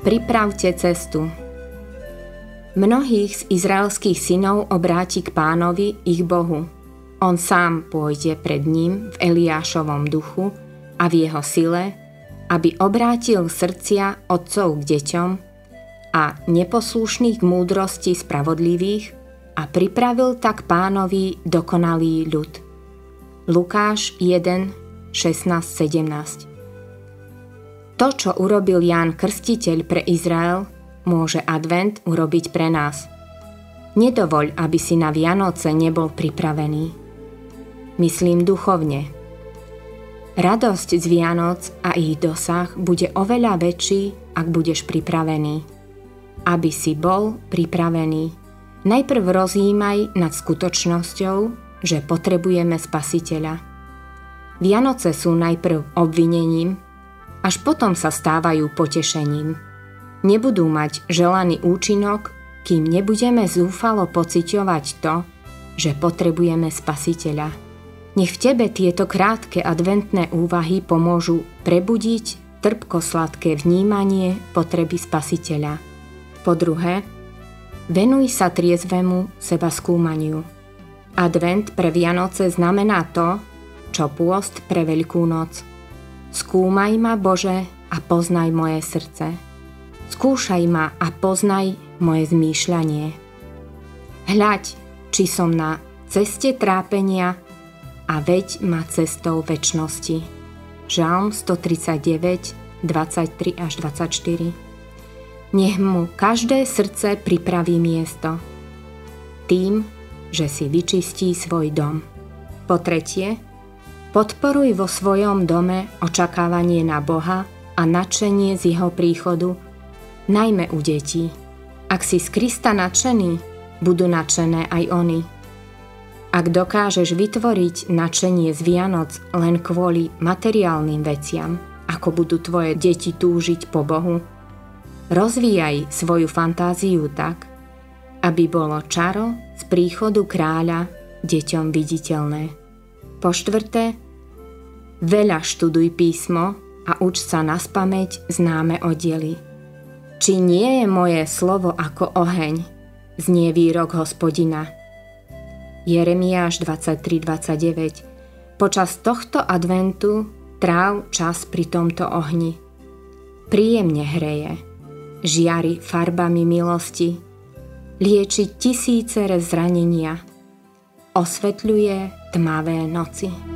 Pripravte cestu. Mnohých z izraelských synov obráti k pánovi, ich Bohu. On sám pôjde pred ním v Eliášovom duchu a v jeho sile, aby obrátil srdcia otcov k deťom a neposlušných k múdrosti spravodlivých a pripravil tak pánovi dokonalý ľud. Lukáš 1, 16, 17 to, čo urobil Ján Krstiteľ pre Izrael, môže advent urobiť pre nás. Nedovoľ, aby si na Vianoce nebol pripravený. Myslím duchovne. Radosť z Vianoc a ich dosah bude oveľa väčší, ak budeš pripravený. Aby si bol pripravený, najprv rozjímaj nad skutočnosťou, že potrebujeme spasiteľa. Vianoce sú najprv obvinením, až potom sa stávajú potešením. Nebudú mať želaný účinok, kým nebudeme zúfalo pociťovať to, že potrebujeme spasiteľa. Nech v tebe tieto krátke adventné úvahy pomôžu prebudiť trpko-sladké vnímanie potreby spasiteľa. Po druhé, venuj sa triezvemu seba skúmaniu. Advent pre Vianoce znamená to, čo pôst pre Veľkú noc – Skúmaj ma, Bože, a poznaj moje srdce. Skúšaj ma a poznaj moje zmýšľanie. Hľaď, či som na ceste trápenia a veď ma cestou väčšnosti. Žalm 139, 23 až 24 Nech mu každé srdce pripraví miesto. Tým, že si vyčistí svoj dom. Po tretie, Podporuj vo svojom dome očakávanie na Boha a nadšenie z jeho príchodu, najmä u detí. Ak si z Krista nadšený, budú nadšené aj oni. Ak dokážeš vytvoriť nadšenie z Vianoc len kvôli materiálnym veciam, ako budú tvoje deti túžiť po Bohu, rozvíjaj svoju fantáziu tak, aby bolo čaro z príchodu kráľa deťom viditeľné. Po štvrté, veľa študuj písmo a uč sa na spameť známe oddiely. Či nie je moje slovo ako oheň, znie výrok hospodina. Jeremiáš 23.29 Počas tohto adventu tráv čas pri tomto ohni. Príjemne hreje, žiari farbami milosti, lieči tisíce zranenia, osvetľuje tmavé noci.